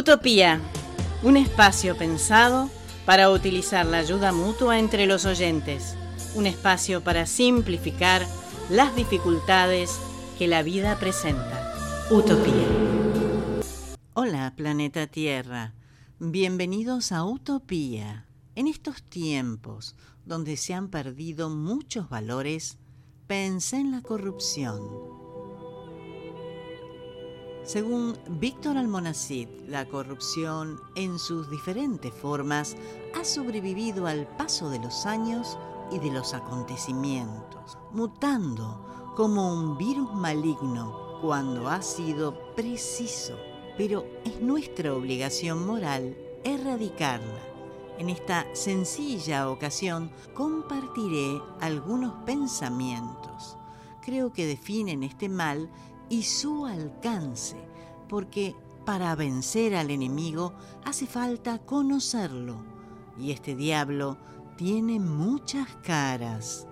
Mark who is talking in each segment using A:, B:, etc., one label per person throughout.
A: Utopía, un espacio pensado para utilizar la ayuda mutua entre los oyentes, un espacio para simplificar las dificultades que la vida presenta. Utopía. Hola, planeta Tierra. Bienvenidos a Utopía. En estos tiempos donde se han perdido muchos valores, pensé en la corrupción según Víctor Almonacid, la corrupción en sus diferentes formas ha sobrevivido al paso de los años y de los acontecimientos, mutando como un virus maligno cuando ha sido preciso. Pero es nuestra obligación moral erradicarla. En esta sencilla ocasión compartiré algunos pensamientos. Creo que definen este mal y su alcance, porque para vencer al enemigo hace falta conocerlo, y este diablo tiene muchas caras.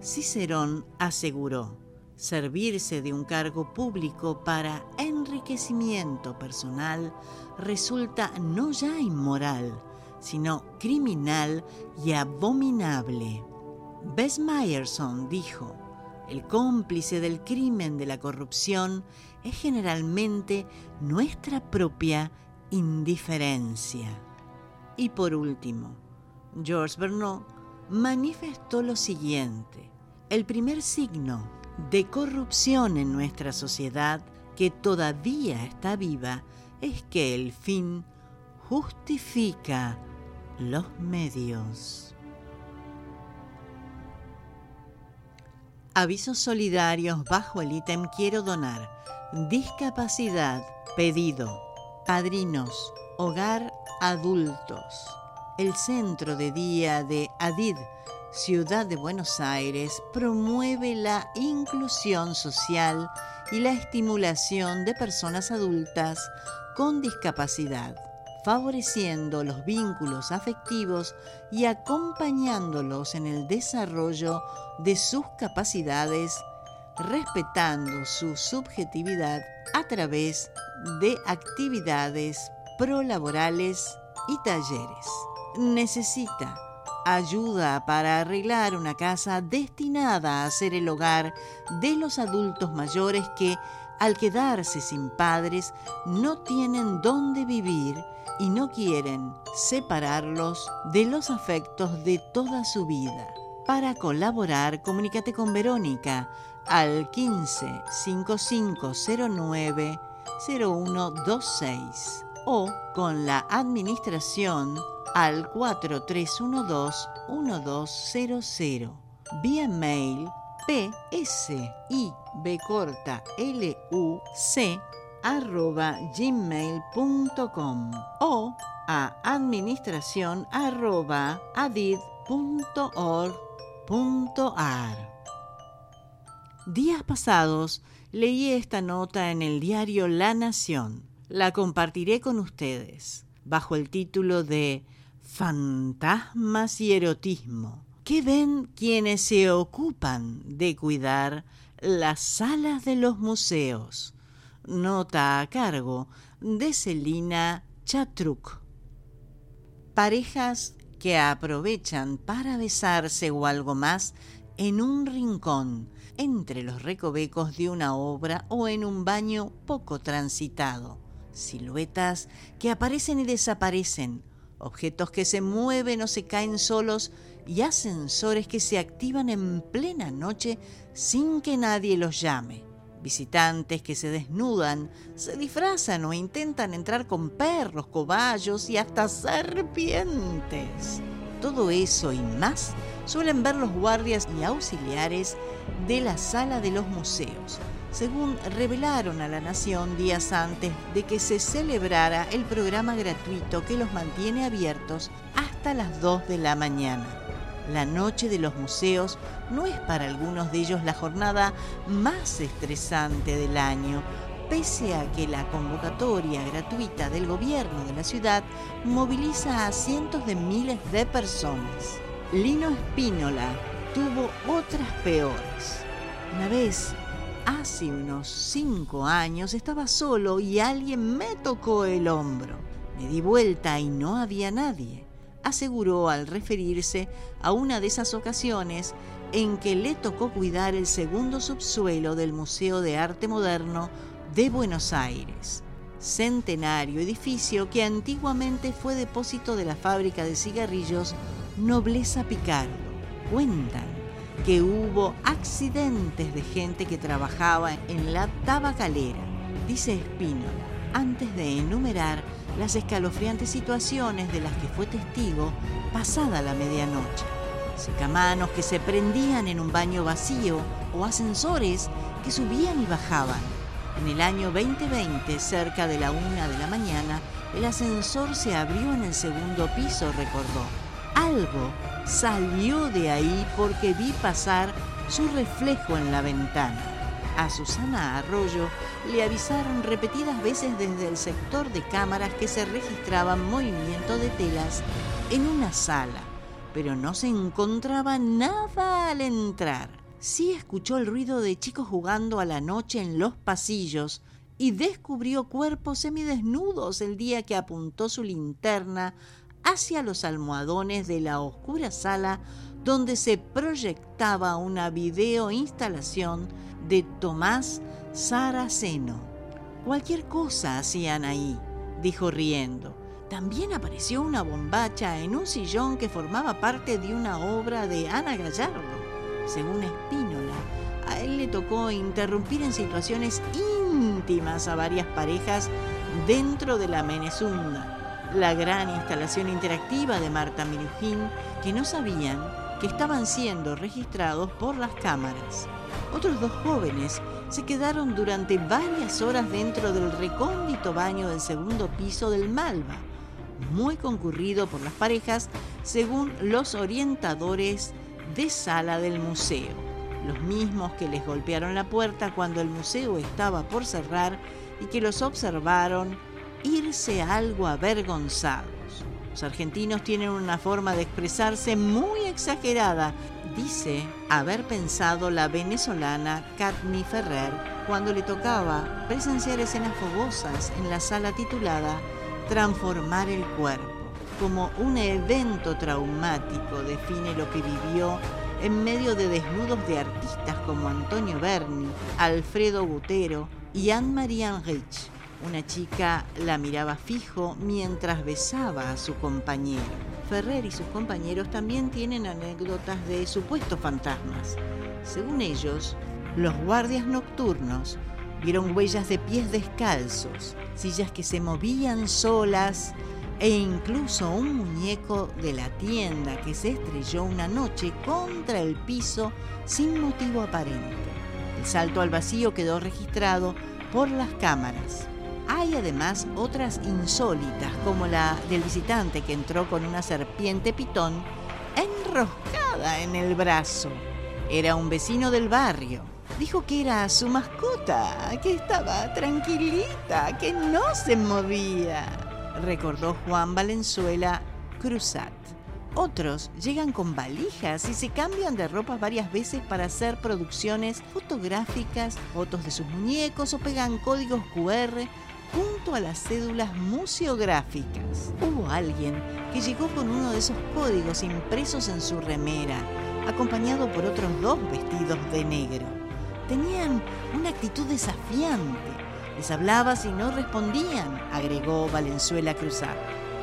A: Cicerón aseguró, servirse de un cargo público para enriquecimiento personal resulta no ya inmoral, sino criminal y abominable. Bess Meyerson dijo, el cómplice del crimen de la corrupción es generalmente nuestra propia indiferencia. Y por último, George Bernot manifestó lo siguiente. El primer signo de corrupción en nuestra sociedad que todavía está viva es que el fin justifica los medios. Avisos solidarios bajo el ítem Quiero donar. Discapacidad. Pedido. Padrinos. Hogar adultos. El centro de día de ADID, Ciudad de Buenos Aires, promueve la inclusión social y la estimulación de personas adultas con discapacidad favoreciendo los vínculos afectivos y acompañándolos en el desarrollo de sus capacidades, respetando su subjetividad a través de actividades prolaborales y talleres. Necesita ayuda para arreglar una casa destinada a ser el hogar de los adultos mayores que, al quedarse sin padres, no tienen dónde vivir y no quieren separarlos de los afectos de toda su vida. Para colaborar, comunícate con Verónica al 15 5509 0126 o con la administración al 4312 1200 vía mail p s i b corta l u c arroba gmail.com o a administración arroba adid.org.ar. Días pasados leí esta nota en el diario La Nación. La compartiré con ustedes bajo el título de Fantasmas y erotismo. ¿Qué ven quienes se ocupan de cuidar las salas de los museos? Nota a cargo de Celina Chatruk. Parejas que aprovechan para besarse o algo más en un rincón, entre los recovecos de una obra o en un baño poco transitado. Siluetas que aparecen y desaparecen, objetos que se mueven o se caen solos y ascensores que se activan en plena noche sin que nadie los llame visitantes que se desnudan, se disfrazan o intentan entrar con perros, cobayos y hasta serpientes. Todo eso y más suelen ver los guardias y auxiliares de la sala de los museos, según revelaron a la Nación días antes de que se celebrara el programa gratuito que los mantiene abiertos hasta las 2 de la mañana. La noche de los museos no es para algunos de ellos la jornada más estresante del año, pese a que la convocatoria gratuita del gobierno de la ciudad moviliza a cientos de miles de personas. Lino Espínola tuvo otras peores. Una vez hace unos cinco años estaba solo y alguien me tocó el hombro. Me di vuelta y no había nadie, aseguró al referirse a una de esas ocasiones en que le tocó cuidar el segundo subsuelo del Museo de Arte Moderno de Buenos Aires, centenario edificio que antiguamente fue depósito de la fábrica de cigarrillos Nobleza Picardo. Cuentan que hubo accidentes de gente que trabajaba en la tabacalera, dice Espínola, antes de enumerar las escalofriantes situaciones de las que fue testigo pasada la medianoche. Secamanos que se prendían en un baño vacío o ascensores que subían y bajaban. En el año 2020, cerca de la una de la mañana, el ascensor se abrió en el segundo piso, recordó. Algo salió de ahí porque vi pasar su reflejo en la ventana. A Susana Arroyo le avisaron repetidas veces desde el sector de cámaras que se registraba movimiento de telas en una sala, pero no se encontraba nada al entrar. Sí escuchó el ruido de chicos jugando a la noche en los pasillos y descubrió cuerpos semidesnudos el día que apuntó su linterna hacia los almohadones de la oscura sala donde se proyectaba una video instalación de Tomás Saraceno. Cualquier cosa hacían ahí, dijo riendo. También apareció una bombacha en un sillón que formaba parte de una obra de Ana Gallardo. Según Espínola, a él le tocó interrumpir en situaciones íntimas a varias parejas dentro de la Menezunda la gran instalación interactiva de Marta Mirujín que no sabían que estaban siendo registrados por las cámaras. Otros dos jóvenes se quedaron durante varias horas dentro del recóndito baño del segundo piso del Malva, muy concurrido por las parejas según los orientadores de sala del museo, los mismos que les golpearon la puerta cuando el museo estaba por cerrar y que los observaron irse algo avergonzados. Los argentinos tienen una forma de expresarse muy exagerada, dice haber pensado la venezolana Katni Ferrer cuando le tocaba presenciar escenas fogosas en la sala titulada Transformar el cuerpo. Como un evento traumático define lo que vivió en medio de desnudos de artistas como Antonio Berni, Alfredo Butero y Anne-Marie Enrich una chica la miraba fijo mientras besaba a su compañero. Ferrer y sus compañeros también tienen anécdotas de supuestos fantasmas. Según ellos, los guardias nocturnos vieron huellas de pies descalzos, sillas que se movían solas e incluso un muñeco de la tienda que se estrelló una noche contra el piso sin motivo aparente. El salto al vacío quedó registrado por las cámaras. Hay además otras insólitas, como la del visitante que entró con una serpiente pitón enroscada en el brazo. Era un vecino del barrio. Dijo que era su mascota, que estaba tranquilita, que no se movía. Recordó Juan Valenzuela Cruzat. Otros llegan con valijas y se cambian de ropa varias veces para hacer producciones fotográficas, fotos de sus muñecos o pegan códigos QR junto a las cédulas museográficas. Hubo alguien que llegó con uno de esos códigos impresos en su remera, acompañado por otros dos vestidos de negro. Tenían una actitud desafiante. Les hablaba si no respondían, agregó Valenzuela Cruzat.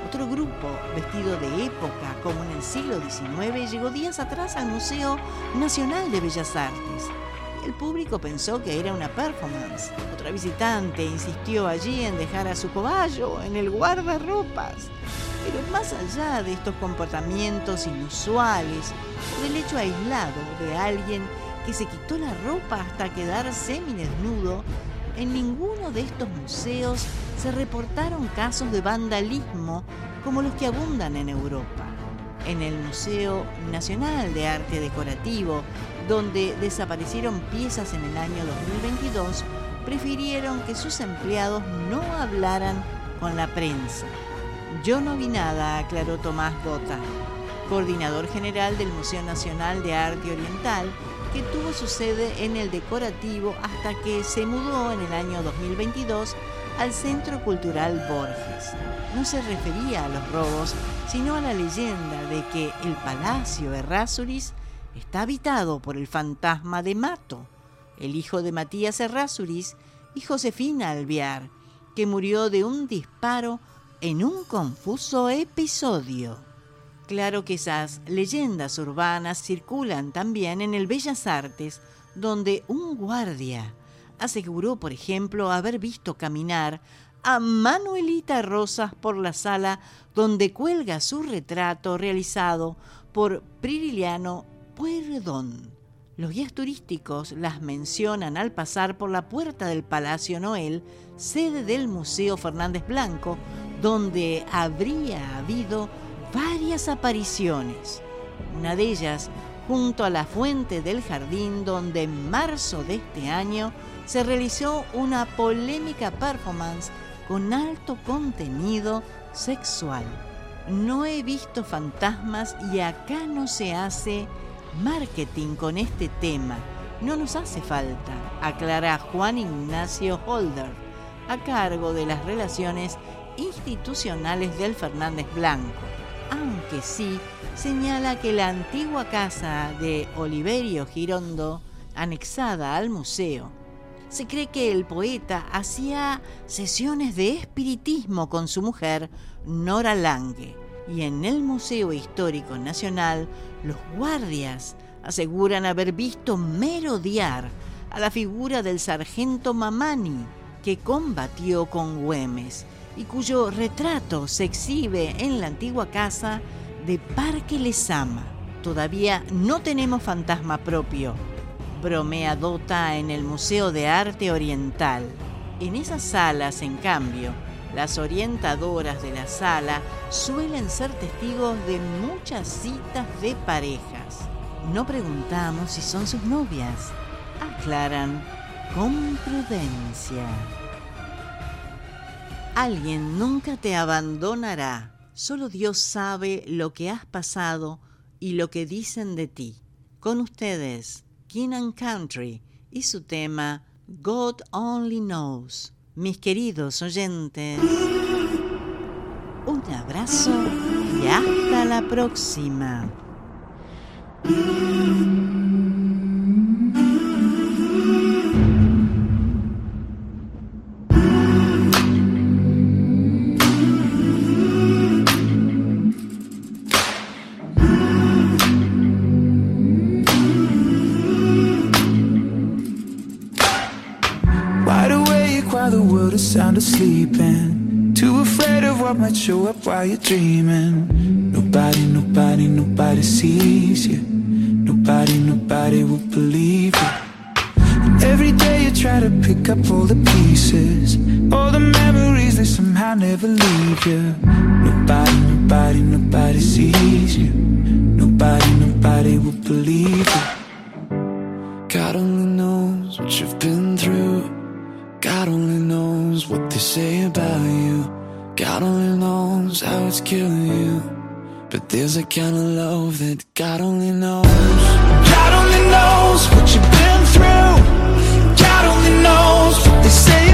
A: Otro grupo, vestido de época, como en el siglo XIX, llegó días atrás al Museo Nacional de Bellas Artes el público pensó que era una performance. Otra visitante insistió allí en dejar a su cobayo en el guardarropas. Pero más allá de estos comportamientos inusuales o del hecho aislado de alguien que se quitó la ropa hasta quedar semidesnudo, en ninguno de estos museos se reportaron casos de vandalismo como los que abundan en Europa. En el Museo Nacional de Arte Decorativo donde desaparecieron piezas en el año 2022, prefirieron que sus empleados no hablaran con la prensa. Yo no vi nada, aclaró Tomás Gota, coordinador general del Museo Nacional de Arte Oriental, que tuvo su sede en el decorativo hasta que se mudó en el año 2022 al Centro Cultural Borges. No se refería a los robos, sino a la leyenda de que el Palacio Errázuriz está habitado por el fantasma de Mato, el hijo de Matías Errázuriz y Josefina Alvear, que murió de un disparo en un confuso episodio. Claro que esas leyendas urbanas circulan también en el Bellas Artes, donde un guardia aseguró, por ejemplo, haber visto caminar a Manuelita Rosas por la sala donde cuelga su retrato realizado por Priliano Pueyrredón. Los guías turísticos las mencionan al pasar por la puerta del Palacio Noel, sede del Museo Fernández Blanco, donde habría habido varias apariciones. Una de ellas junto a la fuente del jardín donde en marzo de este año se realizó una polémica performance con alto contenido sexual. No he visto fantasmas y acá no se hace marketing con este tema. No nos hace falta, aclara Juan Ignacio Holder, a cargo de las relaciones institucionales del Fernández Blanco, aunque sí señala que la antigua casa de Oliverio Girondo, anexada al museo, se cree que el poeta hacía sesiones de espiritismo con su mujer, Nora Lange y en el Museo Histórico Nacional los guardias aseguran haber visto merodear a la figura del sargento Mamani que combatió con Güemes y cuyo retrato se exhibe en la antigua casa de Parque Lesama. Todavía no tenemos fantasma propio, bromea Dota en el Museo de Arte Oriental. En esas salas, en cambio, las orientadoras de la sala suelen ser testigos de muchas citas de parejas. No preguntamos si son sus novias, aclaran con prudencia. Alguien nunca te abandonará. Solo Dios sabe lo que has pasado y lo que dicen de ti. Con ustedes, Country y su tema God Only Knows mis queridos oyentes. Un abrazo y hasta la próxima.
B: Sound asleep and too afraid of what might show up while you're dreaming. Nobody, nobody, nobody sees you. Nobody, nobody will believe you. And every day you try to pick up all the pieces, all the memories they somehow never leave you. Nobody, nobody, nobody sees you. Nobody, nobody will believe you. God only knows what you've been through. God only knows what they say about you. God only knows how it's killing you. But there's a kind of love that God only knows. God only knows what you've been through. God only knows what they say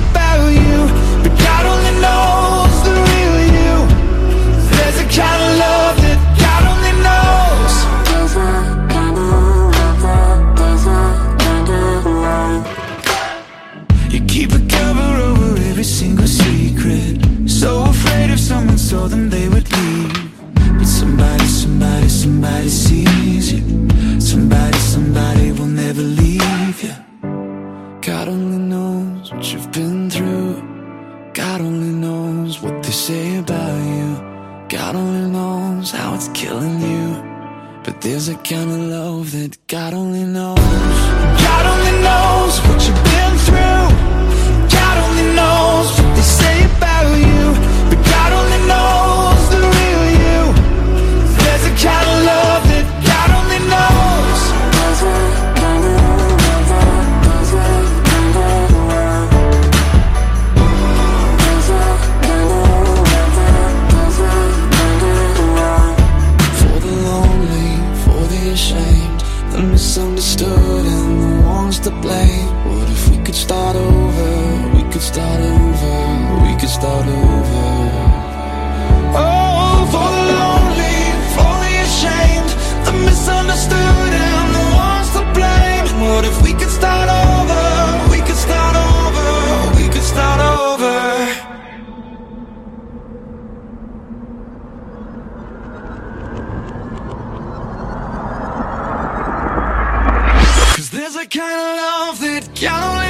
B: you. God only knows how it's killing you. But there's a kind of love that God only knows. God only knows what you've been through. God only knows what they say the kind of love that
C: counts.